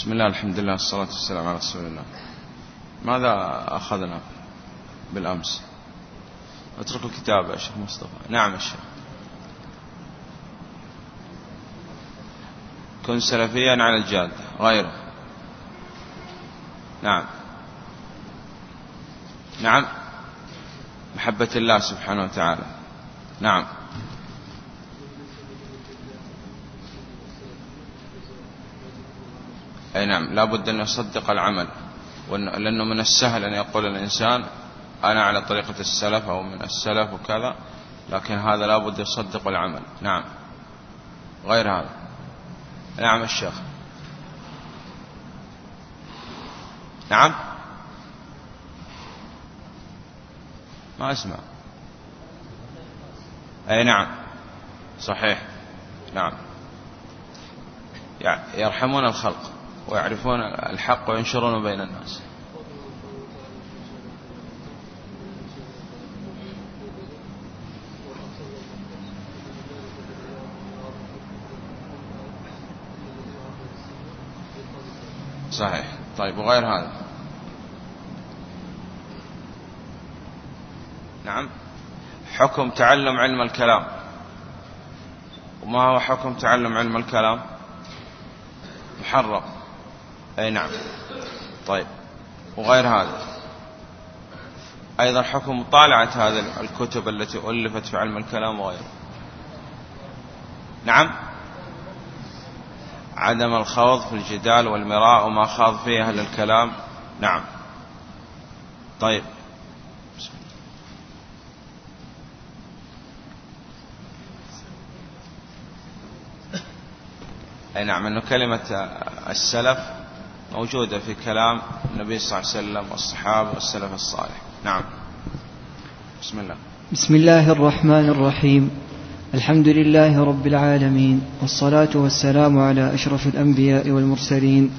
بسم الله الحمد لله والصلاة والسلام على رسول الله. ماذا أخذنا بالأمس؟ اترك الكتاب يا شيخ مصطفى. نعم الشيخ كن سلفيا على الجادة غيره. نعم. نعم. محبة الله سبحانه وتعالى. نعم. أي نعم لا بد أن يصدق العمل. لأنه من السهل أن يقول الإنسان أنا على طريقة السلف أو من السلف وكذا لكن هذا لا بد يصدق العمل. نعم. غير هذا. نعم الشيخ. نعم. ما أسمع. أي نعم. صحيح. نعم. يرحمون الخلق. ويعرفون الحق وينشرون بين الناس. صحيح. طيب وغير هذا. نعم. حكم تعلم علم الكلام. وما هو حكم تعلم علم الكلام؟ محرم. أي نعم. طيب. وغير هذا. أيضا حكم مطالعة هذه الكتب التي ألفت في علم الكلام وغيره. نعم. عدم الخوض في الجدال والمراء وما خاض فيه أهل الكلام. نعم. طيب. أي نعم. أنه كلمة السلف موجودة في كلام النبي صلى الله عليه وسلم والصحابة والسلف الصالح. نعم. بسم الله. بسم الله الرحمن الرحيم. الحمد لله رب العالمين والصلاة والسلام على أشرف الأنبياء والمرسلين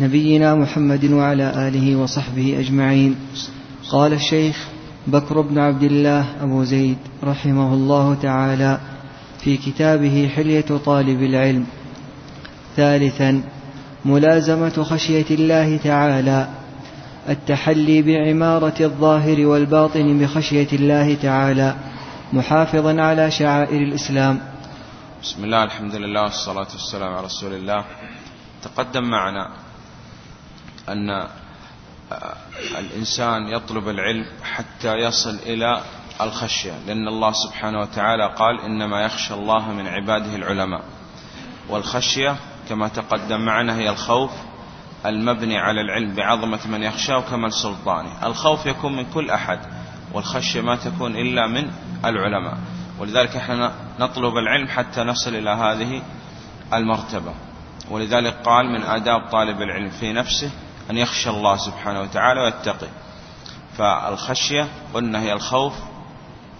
نبينا محمد وعلى آله وصحبه أجمعين. قال الشيخ بكر بن عبد الله أبو زيد رحمه الله تعالى في كتابه حلية طالب العلم. ثالثا ملازمة خشية الله تعالى التحلي بعمارة الظاهر والباطن بخشية الله تعالى محافظا على شعائر الإسلام. بسم الله الحمد لله والصلاة والسلام على رسول الله. تقدم معنا أن الإنسان يطلب العلم حتى يصل إلى الخشية لأن الله سبحانه وتعالى قال إنما يخشى الله من عباده العلماء والخشية كما تقدم معنا هي الخوف المبني على العلم بعظمة من يخشى وكمال سلطانه. الخوف يكون من كل أحد والخشية ما تكون إلا من العلماء. ولذلك إحنا نطلب العلم حتى نصل إلى هذه المرتبة. ولذلك قال من آداب طالب العلم في نفسه أن يخشى الله سبحانه وتعالى ويتقي فالخشية قلنا هي الخوف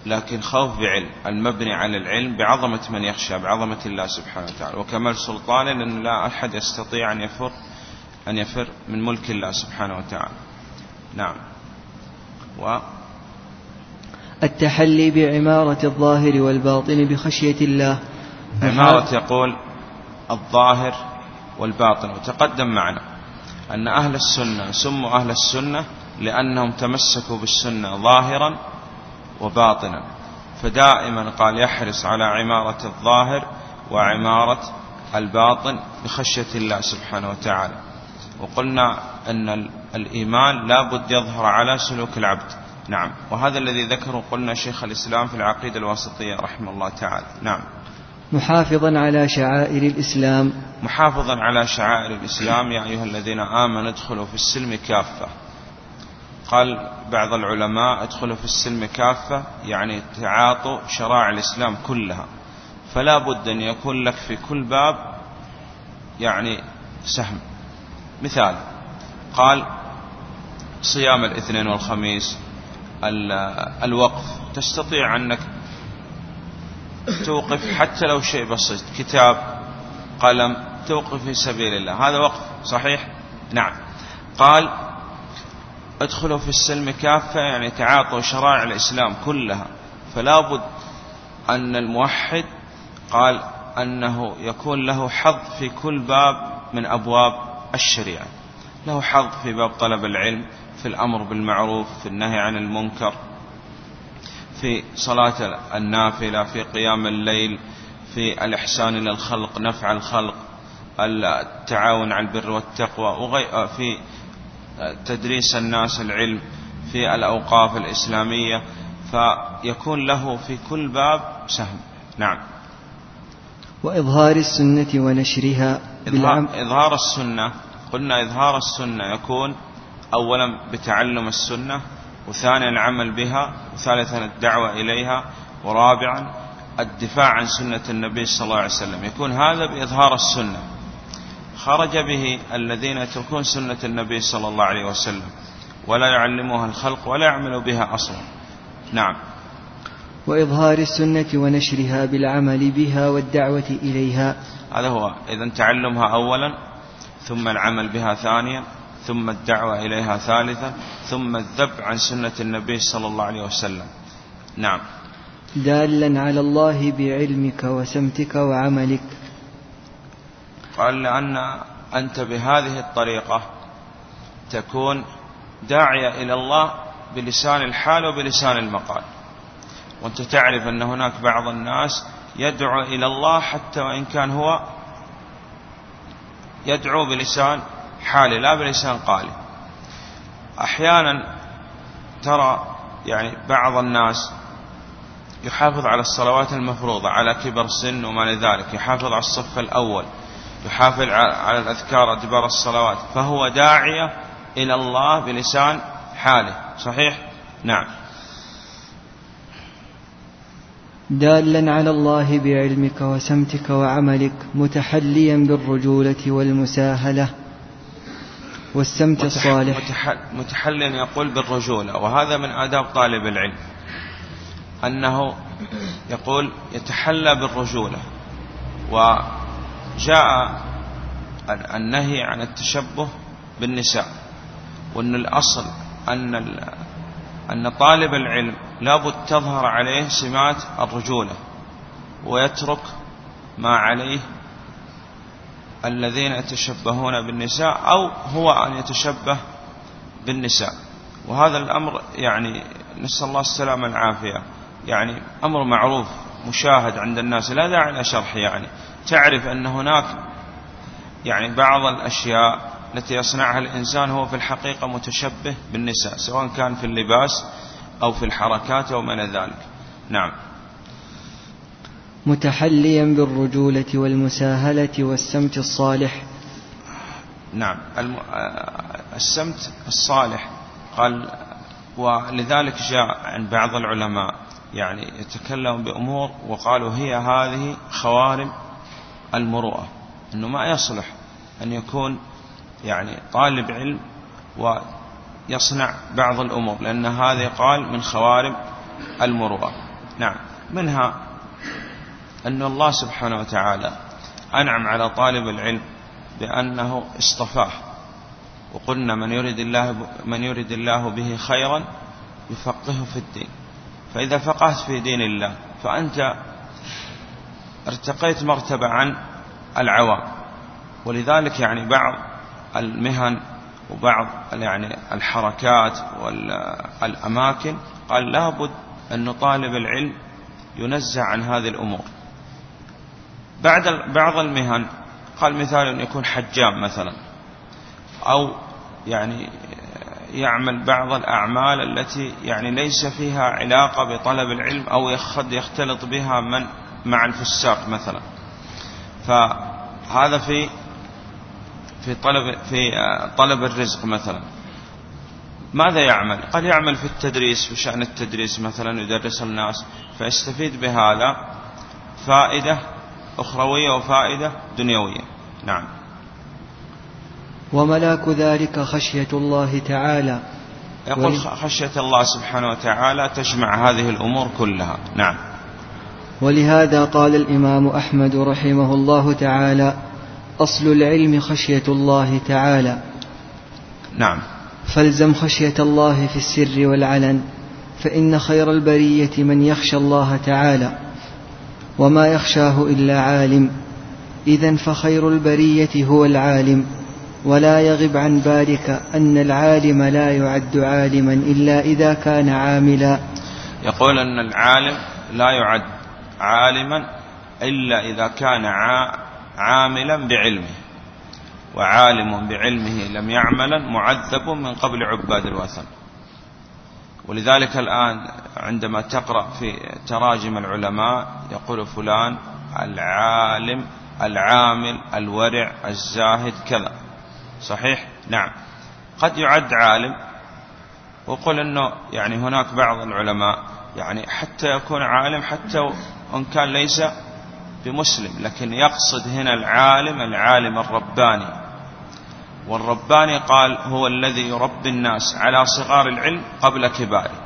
لكن خوف بعلم المبني على العلم بعظمة من يخشى بعظمة الله سبحانه وتعالى. وكمال سلطانه لأن لا أحد يستطيع أن يفر أن يفر من ملك الله سبحانه وتعالى. نعم. و التحلي بعمارة الظاهر والباطن بخشية الله. عمارة يقول الظاهر والباطن وتقدم معنا أن أهل السنة سموا أهل السنة لأنهم تمسكوا بالسنة ظاهرا وباطنا. فدائما قال يحرص على عمارة الظاهر وعمارة الباطن بخشية الله سبحانه وتعالى. وقلنا أن الإيمان لا بد يظهر على سلوك العبد. نعم. وهذا الذي ذكره قلنا شيخ الإسلام في العقيدة الواسطية رحمه الله تعالى. نعم. محافظا على شعائر الإسلام. محافظا على شعائر الإسلام يا أيها الذين آمنوا ادخلوا في السلم كافة. قال بعض العلماء ادخلوا في السلم كافة يعني تعاطوا شرائع الإسلام كلها. فلا بد أن يكون لك في كل باب يعني سهم. مثال قال صيام الاثنين والخميس الوقف. تستطيع أنك توقف حتى لو شيء بسيط كتاب قلم توقف في سبيل الله. هذا وقف صحيح؟ نعم. قال ادخلوا في السلم كافة يعني تعاطوا شرائع الإسلام كلها. فلا بد أن الموحد قال أنه يكون له حظ في كل باب من أبواب الشريعة. له حظ في باب طلب العلم في الأمر بالمعروف في النهي عن المنكر في صلاة النافلة في قيام الليل في الإحسان إلى الخلق نفع الخلق التعاون على البر والتقوى في تدريس الناس العلم في الأوقاف الإسلامية فيكون له في كل باب سهم. نعم. وإظهار السنة ونشرها بالعم إظهار السنة قلنا إظهار السنة يكون أولا بتعلم السنة وثانيا العمل بها وثالثا الدعوة إليها ورابعا الدفاع عن سنة النبي صلى الله عليه وسلم. يكون هذا بإظهار السنة. خرج به الذين يتركون سنة النبي صلى الله عليه وسلم ولا يعلمها الخلق ولا يعمل بها أصلا. نعم. وإظهار السنة ونشرها بالعمل بها والدعوة إليها. هذا هو. إذا تعلمها أولا ثم العمل بها ثانيا ثم الدعوة إليها ثالثا ثم الذب عن سنة النبي صلى الله عليه وسلم. نعم. دالا على الله بعلمك وسمتك وعملك. قال لأن أنت بهذه الطريقة تكون داعية إلى الله بلسان الحال وبلسان المقال. وأنت تعرف أن هناك بعض الناس يدعو إلى الله حتى وإن كان هو يدعو بلسان حالي لا بلسان قالي أحيانا ترى يعني بعض الناس يحافظ على الصلوات المفروضة على كبر السن وما لذلك يحافظ على الصف الأول. يحافظ على الأذكار أدبار الصلوات فهو داعية إلى الله بلسان حاله. صحيح؟ نعم. دالا على الله بعلمك وسمتك وعملك متحليا بالرجولة والمساهلة والسمت الصالح. متحليا يقول بالرجولة وهذا من آداب طالب العلم. أنه يقول يتحلى بالرجولة وجاء النهي عن التشبه بالنساء وأن الأصل أن أن طالب العلم لابد تظهر عليه سمات الرجولة ويترك ما عليه الذين يتشبهون بالنساء أو هو أن يتشبه بالنساء. وهذا الأمر يعني نسأل الله السلامة والعافية يعني أمر معروف مشاهد عند الناس لا داعي إلى شرح يعني. تعرف أن هناك يعني بعض الأشياء التي يصنعها الإنسان هو في الحقيقة متشبه بالنساء سواء كان في اللباس أو في الحركات أو من ذلك. نعم. متحليا بالرجولة والمساهلة والسمت الصالح. نعم. السمت الصالح قال ولذلك جاء عن بعض العلماء يعني يتكلم بأمور وقالوا هي هذه خوارم المروءة أنه ما يصلح أن يكون يعني طالب علم ويصنع بعض الأمور لأن هذا قال من خوارم المروءة. نعم. منها أن الله سبحانه وتعالى أنعم على طالب العلم بأنه اصطفاه. وقلنا من يريد الله من يريد الله به خيرا يفقهه في الدين. فإذا فقهت في دين الله فأنت ارتقيت مرتبة عن العوام. ولذلك يعني بعض المهن وبعض يعني الحركات والأماكن قال لابد أن طالب العلم ينزع عن هذه الأمور. بعد بعض المهن قال مثال أن يكون حجام مثلا. أو يعني يعمل بعض الأعمال التي يعني ليس فيها علاقة بطلب العلم أو يختلط بها من مع الفساق مثلا. فهذا في في طلب في طلب الرزق مثلا. ماذا يعمل؟ قد يعمل في التدريس في شأن التدريس مثلا يدرس الناس فيستفيد بهذا فائدة أخروية وفائدة دنيوية. نعم. وملاك ذلك خشية الله تعالى. يقول خشية الله سبحانه وتعالى تجمع هذه الأمور كلها. نعم. ولهذا قال الإمام أحمد رحمه الله تعالى أصل العلم خشية الله تعالى. نعم. فالزم خشية الله في السر والعلن فإن خير البرية من يخشى الله تعالى وما يخشاه إلا عالم. إذا فخير البرية هو العالم ولا يغب عن بالك أن العالم لا يعد عالما إلا إذا كان عاملا. يقول أن العالم لا يعد عالما إلا إذا كان عاملا بعلمه. وعالم بعلمه لم يعملا معذب من قبل عباد الوثن. ولذلك الآن عندما تقرأ في تراجم العلماء يقول فلان العالم العامل الورع الزاهد كذا. صحيح؟ نعم. قد يعد عالم. وقل أنه يعني هناك بعض العلماء يعني حتى يكون عالم حتى وإن كان ليس بمسلم لكن يقصد هنا العالم العالم الرباني. والرباني قال هو الذي يربي الناس على صغار العلم قبل كباره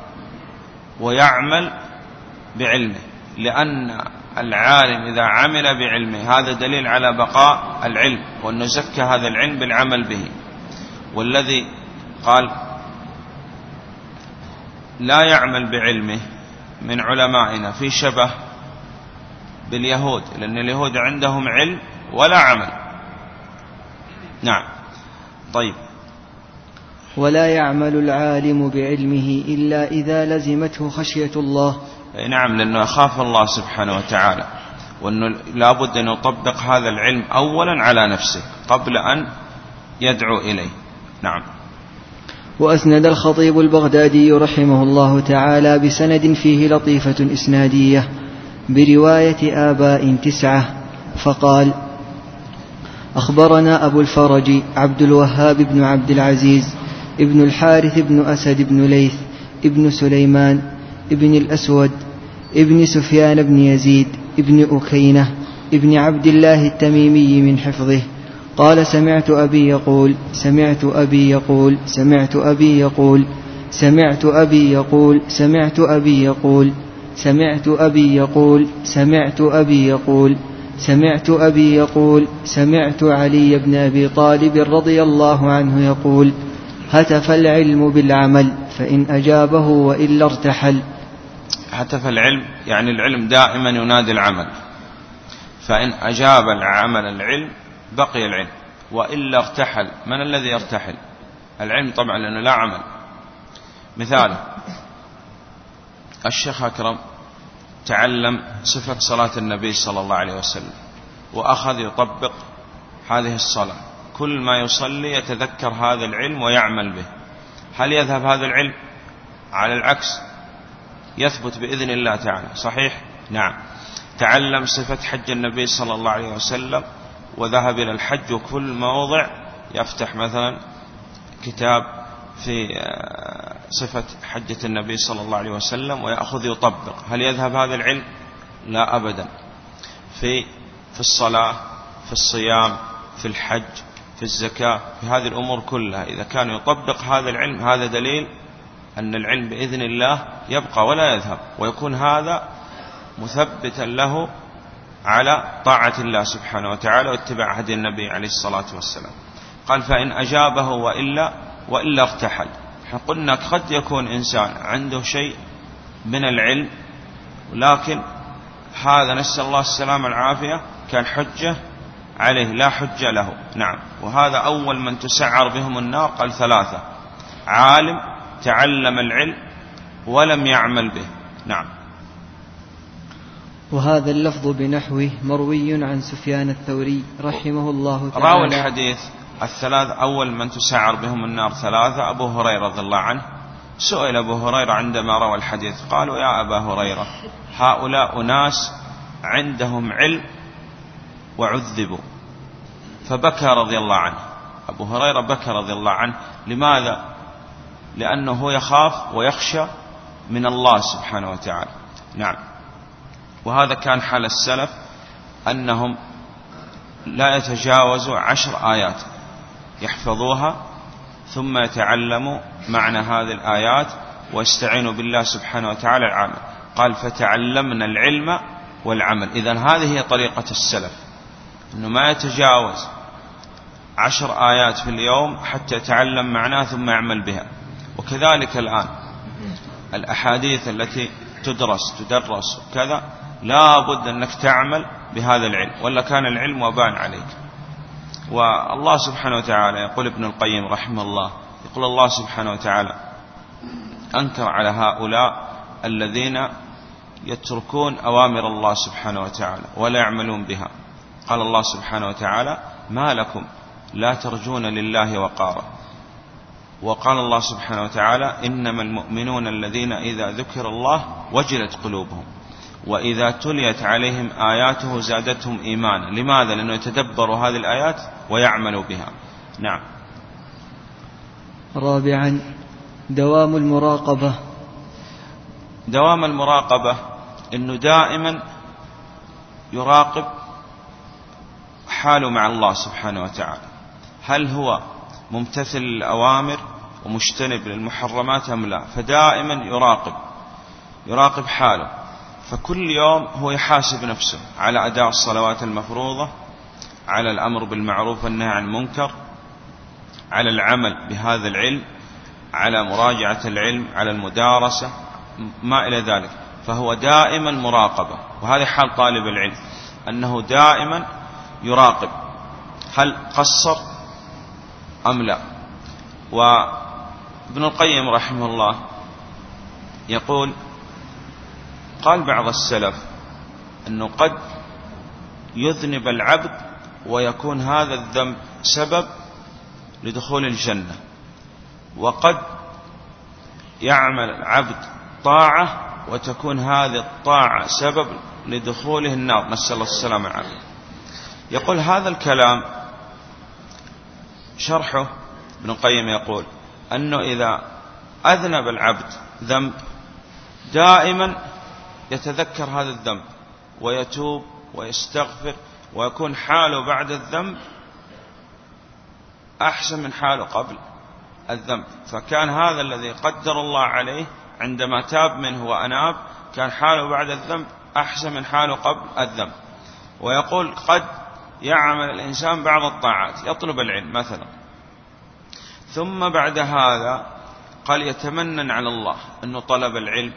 ويعمل بعلمه لأن العالم إذا عمل بعلمه هذا دليل على بقاء العلم وأنه زكى هذا العلم بالعمل به. والذي قال لا يعمل بعلمه من علمائنا في شبه باليهود لأن اليهود عندهم علم ولا عمل. نعم. طيب. ولا يعمل العالم بعلمه إلا إذا لزمته خشية الله. نعم لأنه يخاف الله سبحانه وتعالى. وأنه لابد أن يطبق هذا العلم أولا على نفسه قبل أن يدعو إليه. نعم. وأسند الخطيب البغدادي رحمه الله تعالى بسند فيه لطيفة إسنادية. برواية آباء تسعة فقال أخبرنا أبو الفرج عبد الوهاب بن عبد العزيز ابن الحارث بن أسد بن ليث ابن سليمان ابن الأسود ابن سفيان بن يزيد ابن أكينة ابن عبد الله التميمي من حفظه. قال سمعت أبي يقول سمعت أبي يقول سمعت أبي يقول سمعت أبي يقول سمعت أبي يقول سمعت أبي يقول سمعت أبي يقول سمعت أبي يقول سمعت علي بن أبي طالب رضي الله عنه يقول هتف العلم بالعمل فإن أجابه وإلا ارتحل. هتف العلم يعني العلم دائما ينادي العمل. فإن أجاب العمل العلم بقي العلم. وإلا ارتحل. من الذي يرتحل؟ العلم طبعا لأنه لا عمل. مثال الشيخ أكرم تعلم صفة صلاة النبي صلى الله عليه وسلم وأخذ يطبق هذه الصلاة. كل ما يصلي يتذكر هذا العلم ويعمل به. هل يذهب هذا العلم؟ على العكس يثبت بإذن الله تعالى. صحيح؟ نعم. تعلم صفة حج النبي صلى الله عليه وسلم وذهب إلى الحج وكل موضع يفتح مثلا كتاب في آه، صفة حجة النبي صلى الله عليه وسلم ويأخذ يطبق. هل يذهب هذا العلم؟ لا أبدا. في في الصلاة في الصيام في الحج في الزكاة في هذه الأمور كلها. إذا كان يطبق هذا العلم هذا دليل أن العلم بإذن الله يبقى ولا يذهب ويكون هذا مثبتا له على طاعة الله سبحانه وتعالى واتباع هدي النبي عليه الصلاة والسلام. قال فإن أجابه وإلا وإلا ارتحل قلنا قد يكون إنسان عنده شيء من العلم لكن هذا نسأل الله السلامة والعافية كان حجة عليه لا حجة له. نعم. وهذا أول من تسعر بهم النار قال ثلاثة عالم تعلم العلم ولم يعمل به. نعم. وهذا اللفظ بنحوه مروي عن سفيان الثوري رحمه الله تعالى. راوي الحديث الثلاث أول من تسعر بهم النار ثلاثة أبو هريرة رضي الله عنه. سئل أبو هريرة عندما روى الحديث قالوا يا أبا هريرة هؤلاء أناس عندهم علم وعذبوا. فبكى رضي الله عنه. أبو هريرة بكى رضي الله عنه. لماذا؟ لأنه يخاف ويخشى من الله سبحانه وتعالى. نعم. وهذا كان حال السلف أنهم لا يتجاوزوا عشر آيات. يحفظوها ثم يتعلموا معنى هذه الآيات ويستعينوا بالله سبحانه وتعالى العمل قال فتعلمنا العلم والعمل. إذا هذه هي طريقة السلف أنه ما يتجاوز عشر آيات في اليوم حتى يتعلم معناه ثم يعمل بها. وكذلك الآن الأحاديث التي تدرس تدرس كذا لا بد أنك تعمل بهذا العلم ولا كان العلم وبان عليك. والله سبحانه وتعالى يقول ابن القيم رحمه الله يقول الله سبحانه وتعالى أنكر على هؤلاء الذين يتركون أوامر الله سبحانه وتعالى ولا يعملون بها. قال الله سبحانه وتعالى ما لكم لا ترجون لله وقارا. وقال الله سبحانه وتعالى إنما المؤمنون الذين إذا ذكر الله وجلت قلوبهم. وإذا تليت عليهم آياته زادتهم إيمانا. لماذا؟ لأنه يتدبروا هذه الآيات ويعملوا بها. نعم. رابعا دوام المراقبة. دوام المراقبة أنه دائما يراقب حاله مع الله سبحانه وتعالى. هل هو ممتثل للأوامر ومجتنب للمحرمات أم لا؟ فدائما يراقب يراقب حاله. فكل يوم هو يحاسب نفسه على أداء الصلوات المفروضة على الأمر بالمعروف والنهي عن المنكر على العمل بهذا العلم على مراجعة العلم على المدارسة ما إلى ذلك. فهو دائما مراقبة. وهذه حال طالب العلم أنه دائما يراقب هل قصر أم لا. وابن القيم رحمه الله يقول قال بعض السلف أنه قد يذنب العبد ويكون هذا الذنب سبب لدخول الجنة وقد يعمل العبد طاعة وتكون هذه الطاعة سبب لدخوله النار. نسأل الله السلامة عليه يقول هذا الكلام شرحه ابن القيم يقول أنه إذا أذنب العبد ذنب دائما يتذكر هذا الذنب ويتوب ويستغفر ويكون حاله بعد الذنب أحسن من حاله قبل الذنب. فكان هذا الذي قدر الله عليه عندما تاب منه وأناب كان حاله بعد الذنب أحسن من حاله قبل الذنب. ويقول قد يعمل الإنسان بعض الطاعات يطلب العلم مثلا. ثم بعد هذا قال يتمنن على الله أنه طلب العلم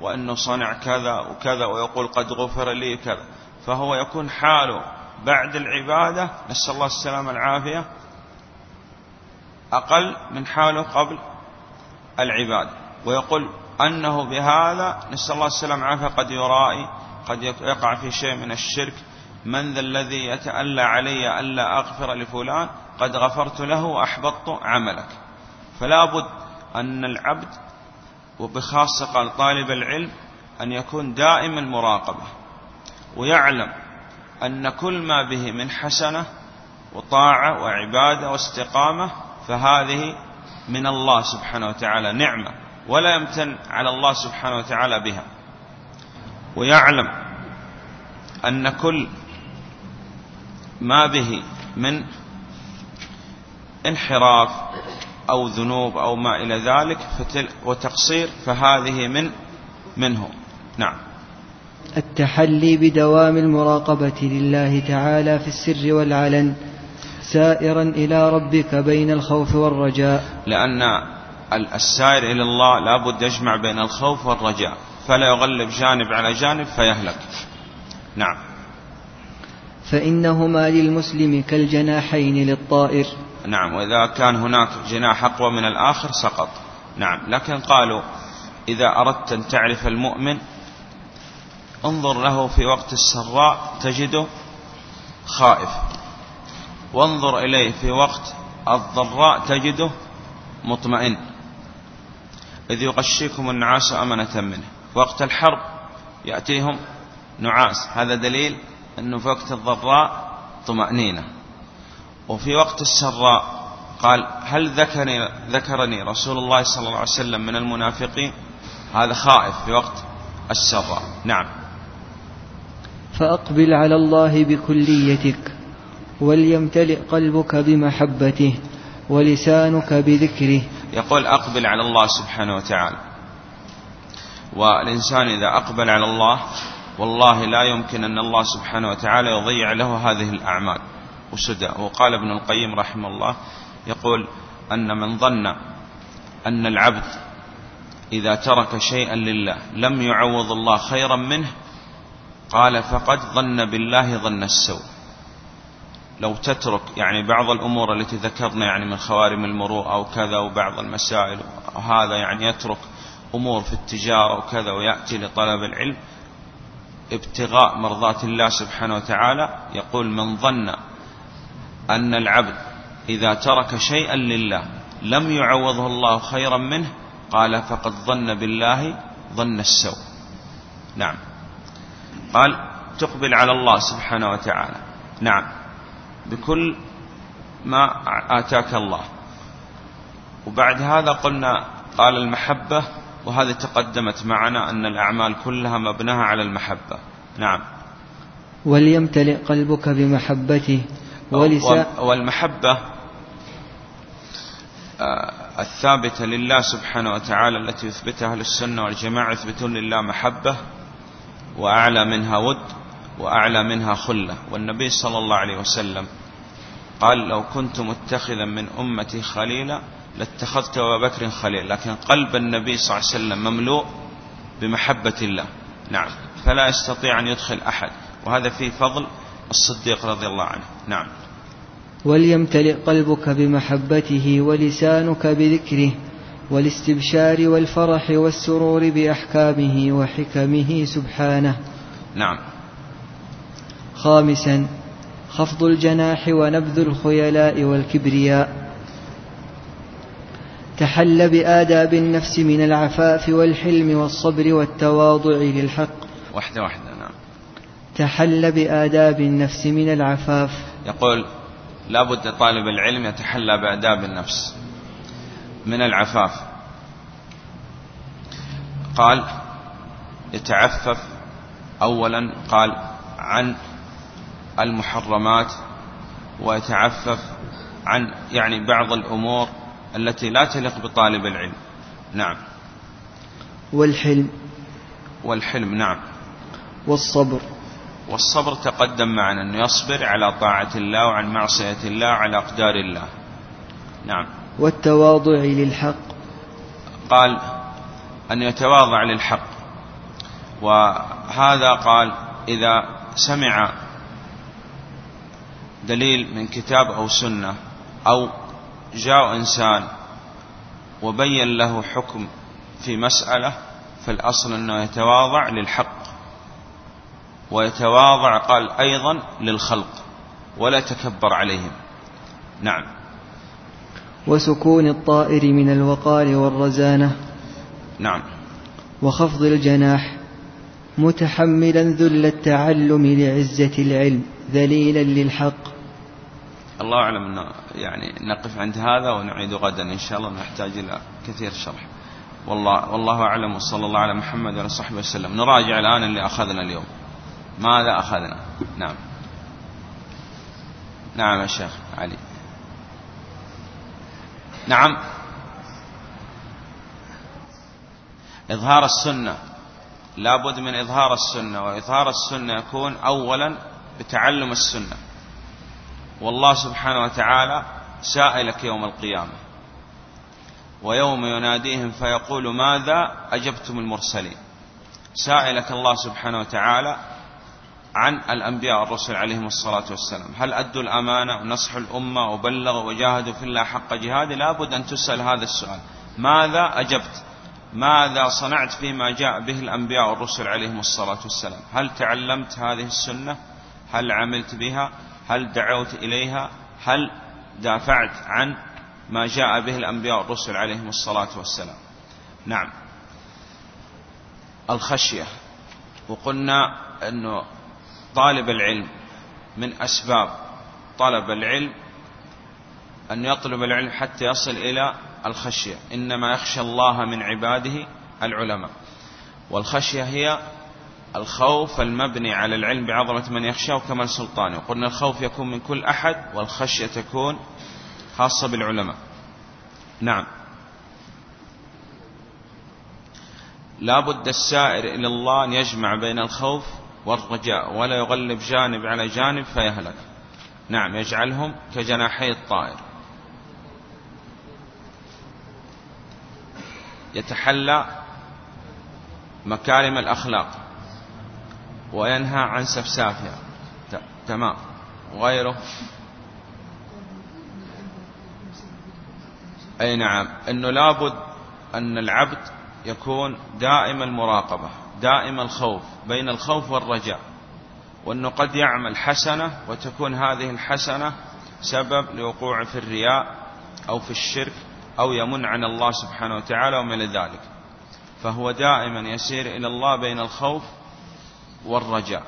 وأنه صنع كذا وكذا ويقول قد غفر لي كذا. فهو يكون حاله بعد العبادة نسأل الله السلامة العافية أقل من حاله قبل العبادة. ويقول أنه بهذا نسأل الله السلامة العافية قد يرائي قد يقع في شيء من الشرك. من ذا الذي يتألى علي ألا أغفر لفلان؟ قد غفرت له وأحبطت عملك. فلا بد أن العبد وبخاصة قال طالب العلم أن يكون دائما مراقبة ويعلم أن كل ما به من حسنة وطاعة وعبادة واستقامة فهذه من الله سبحانه وتعالى نعمة ولا يمتن على الله سبحانه وتعالى بها. ويعلم أن كل ما به من انحراف أو ذنوب أو ما إلى ذلك وتقصير فهذه من منه. نعم. التحلي بدوام المراقبة لله تعالى في السر والعلن سائرا إلى ربك بين الخوف والرجاء. لأن السائر إلى الله لا بد يجمع بين الخوف والرجاء فلا يغلب جانب على جانب فيهلك. نعم. فإنهما للمسلم كالجناحين للطائر. نعم وإذا كان هناك جناح أقوى من الآخر سقط. نعم لكن قالوا إذا أردت أن تعرف المؤمن انظر له في وقت السراء تجده خائف. وانظر إليه في وقت الضراء تجده مطمئن. إذ يغشيكم النعاس أمنة منه. وقت الحرب يأتيهم نعاس. هذا دليل أنه في وقت الضراء طمأنينة. وفي وقت السراء قال هل ذكرني, ذكرني رسول الله صلى الله عليه وسلم من المنافقين؟ هذا خائف في وقت السراء. نعم. فأقبل على الله بكليتك وليمتلئ قلبك بمحبته ولسانك بذكره. يقول أقبل على الله سبحانه وتعالى. والإنسان إذا أقبل على الله والله لا يمكن أن الله سبحانه وتعالى يضيع له هذه الأعمال. وسدى وقال ابن القيم رحمه الله يقول أن من ظن أن العبد إذا ترك شيئا لله لم يعوض الله خيرا منه قال فقد ظن بالله ظن السوء. لو تترك يعني بعض الأمور التي ذكرنا يعني من خوارم المروءة أو كذا وبعض المسائل وهذا يعني يترك أمور في التجارة وكذا ويأتي لطلب العلم ابتغاء مرضات الله سبحانه وتعالى يقول من ظن أن العبد إذا ترك شيئا لله لم يعوضه الله خيرا منه قال فقد ظن بالله ظن السوء. نعم. قال تقبل على الله سبحانه وتعالى. نعم. بكل ما آتاك الله. وبعد هذا قلنا قال المحبة وهذه تقدمت معنا أن الأعمال كلها مبناها على المحبة. نعم. وليمتلئ قلبك بمحبته. ولسان والمحبة آه، الثابتة لله سبحانه وتعالى التي يثبتها أهل السنة والجماعة يثبتون لله محبة وأعلى منها ود وأعلى منها خلة. والنبي صلى الله عليه وسلم قال لو كنت متخذا من أمتي خليلا لاتخذت أبا بكر خليل لكن قلب النبي صلى الله عليه وسلم مملوء بمحبة الله. نعم. فلا يستطيع أن يدخل أحد. وهذا فيه فضل الصديق رضي الله عنه. نعم. وليمتلئ قلبك بمحبته ولسانك بذكره والاستبشار والفرح والسرور بأحكامه وحكمه سبحانه. نعم. خامسا خفض الجناح ونبذ الخيلاء والكبرياء. تحل بآداب النفس من العفاف والحلم والصبر والتواضع للحق. واحدة واحدة. نعم تحل بآداب النفس من العفاف. يقول لا بد طالب العلم يتحلى بآداب النفس من العفاف. قال يتعفف أولا قال عن المحرمات ويتعفف عن يعني بعض الأمور التي لا تليق بطالب العلم. نعم. والحلم. والحلم نعم. والصبر. والصبر تقدم معنا أنه يصبر على طاعة الله وعن معصية الله وعلى أقدار الله. نعم. والتواضع للحق. قال أن يتواضع للحق. وهذا قال إذا سمع دليل من كتاب أو سنة أو جاء إنسان وبين له حكم في مسألة فالأصل أنه يتواضع للحق. ويتواضع قال أيضا للخلق ولا يتكبر عليهم. نعم. وسكون الطائر من الوقار والرزانة. نعم. وخفض الجناح. متحملا ذل التعلم لعزة العلم ذليلا للحق. الله أعلم أنه يعني نقف عند هذا ونعيد غدا إن شاء الله نحتاج إلى كثير شرح. والله, والله أعلم وصلى الله على محمد وعلى صحبه وسلم. نراجع الآن اللي أخذنا اليوم. ماذا أخذنا؟ نعم. نعم يا شيخ علي. نعم. إظهار السنة. لابد من إظهار السنة وإظهار السنة يكون أولا بتعلم السنة. والله سبحانه وتعالى سائلك يوم القيامة. ويوم يناديهم فيقول ماذا أجبتم المرسلين؟ سائلك الله سبحانه وتعالى عن الأنبياء والرسل عليهم الصلاة والسلام. هل أدوا الأمانة ونصحوا الأمة وبلغوا وجاهدوا في الله حق جهاده؟ لابد أن تسأل هذا السؤال. ماذا أجبت؟ ماذا صنعت فيما جاء به الأنبياء والرسل عليهم الصلاة والسلام؟ هل تعلمت هذه السنة؟ هل عملت بها؟ هل دعوت إليها؟ هل دافعت عن ما جاء به الأنبياء والرسل عليهم الصلاة والسلام؟ نعم. الخشية. وقلنا أنه طالب العلم من أسباب طلب العلم أن يطلب العلم حتى يصل إلى الخشية. إنما يخشى الله من عباده العلماء. والخشية هي الخوف المبني على العلم بعظمة من يخشاه وكمال سلطانه. وقلنا الخوف يكون من كل أحد والخشية تكون خاصة بالعلماء. نعم. لا بد السائر إلى الله أن يجمع بين الخوف والرجاء ولا يغلب جانب على جانب فيهلك. نعم يجعلهم كجناحي الطائر. يتحلى مكارم الأخلاق وينهى عن سفسافها. تمام. غيره أي نعم. أنه لابد أن العبد يكون دائم المراقبة. دائم الخوف بين الخوف والرجاء. وأنه قد يعمل حسنة وتكون هذه الحسنة سبب لوقوع في الرياء أو في الشرك أو يمن عن الله سبحانه وتعالى ومن ذلك. فهو دائما يسير إلى الله بين الخوف والرجاء.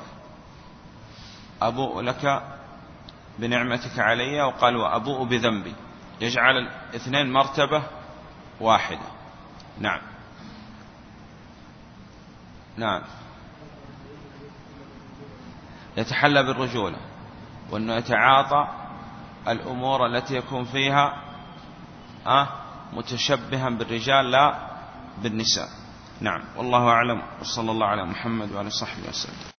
أبوء لك بنعمتك علي وقال وأبوء بذنبي. يجعل الاثنين مرتبة واحدة. نعم. نعم. يتحلى بالرجولة وأنه يتعاطى الأمور التي يكون فيها أه متشبها بالرجال لا بالنساء. نعم. والله أعلم. وصلى الله على محمد وعلى صحبه وسلم.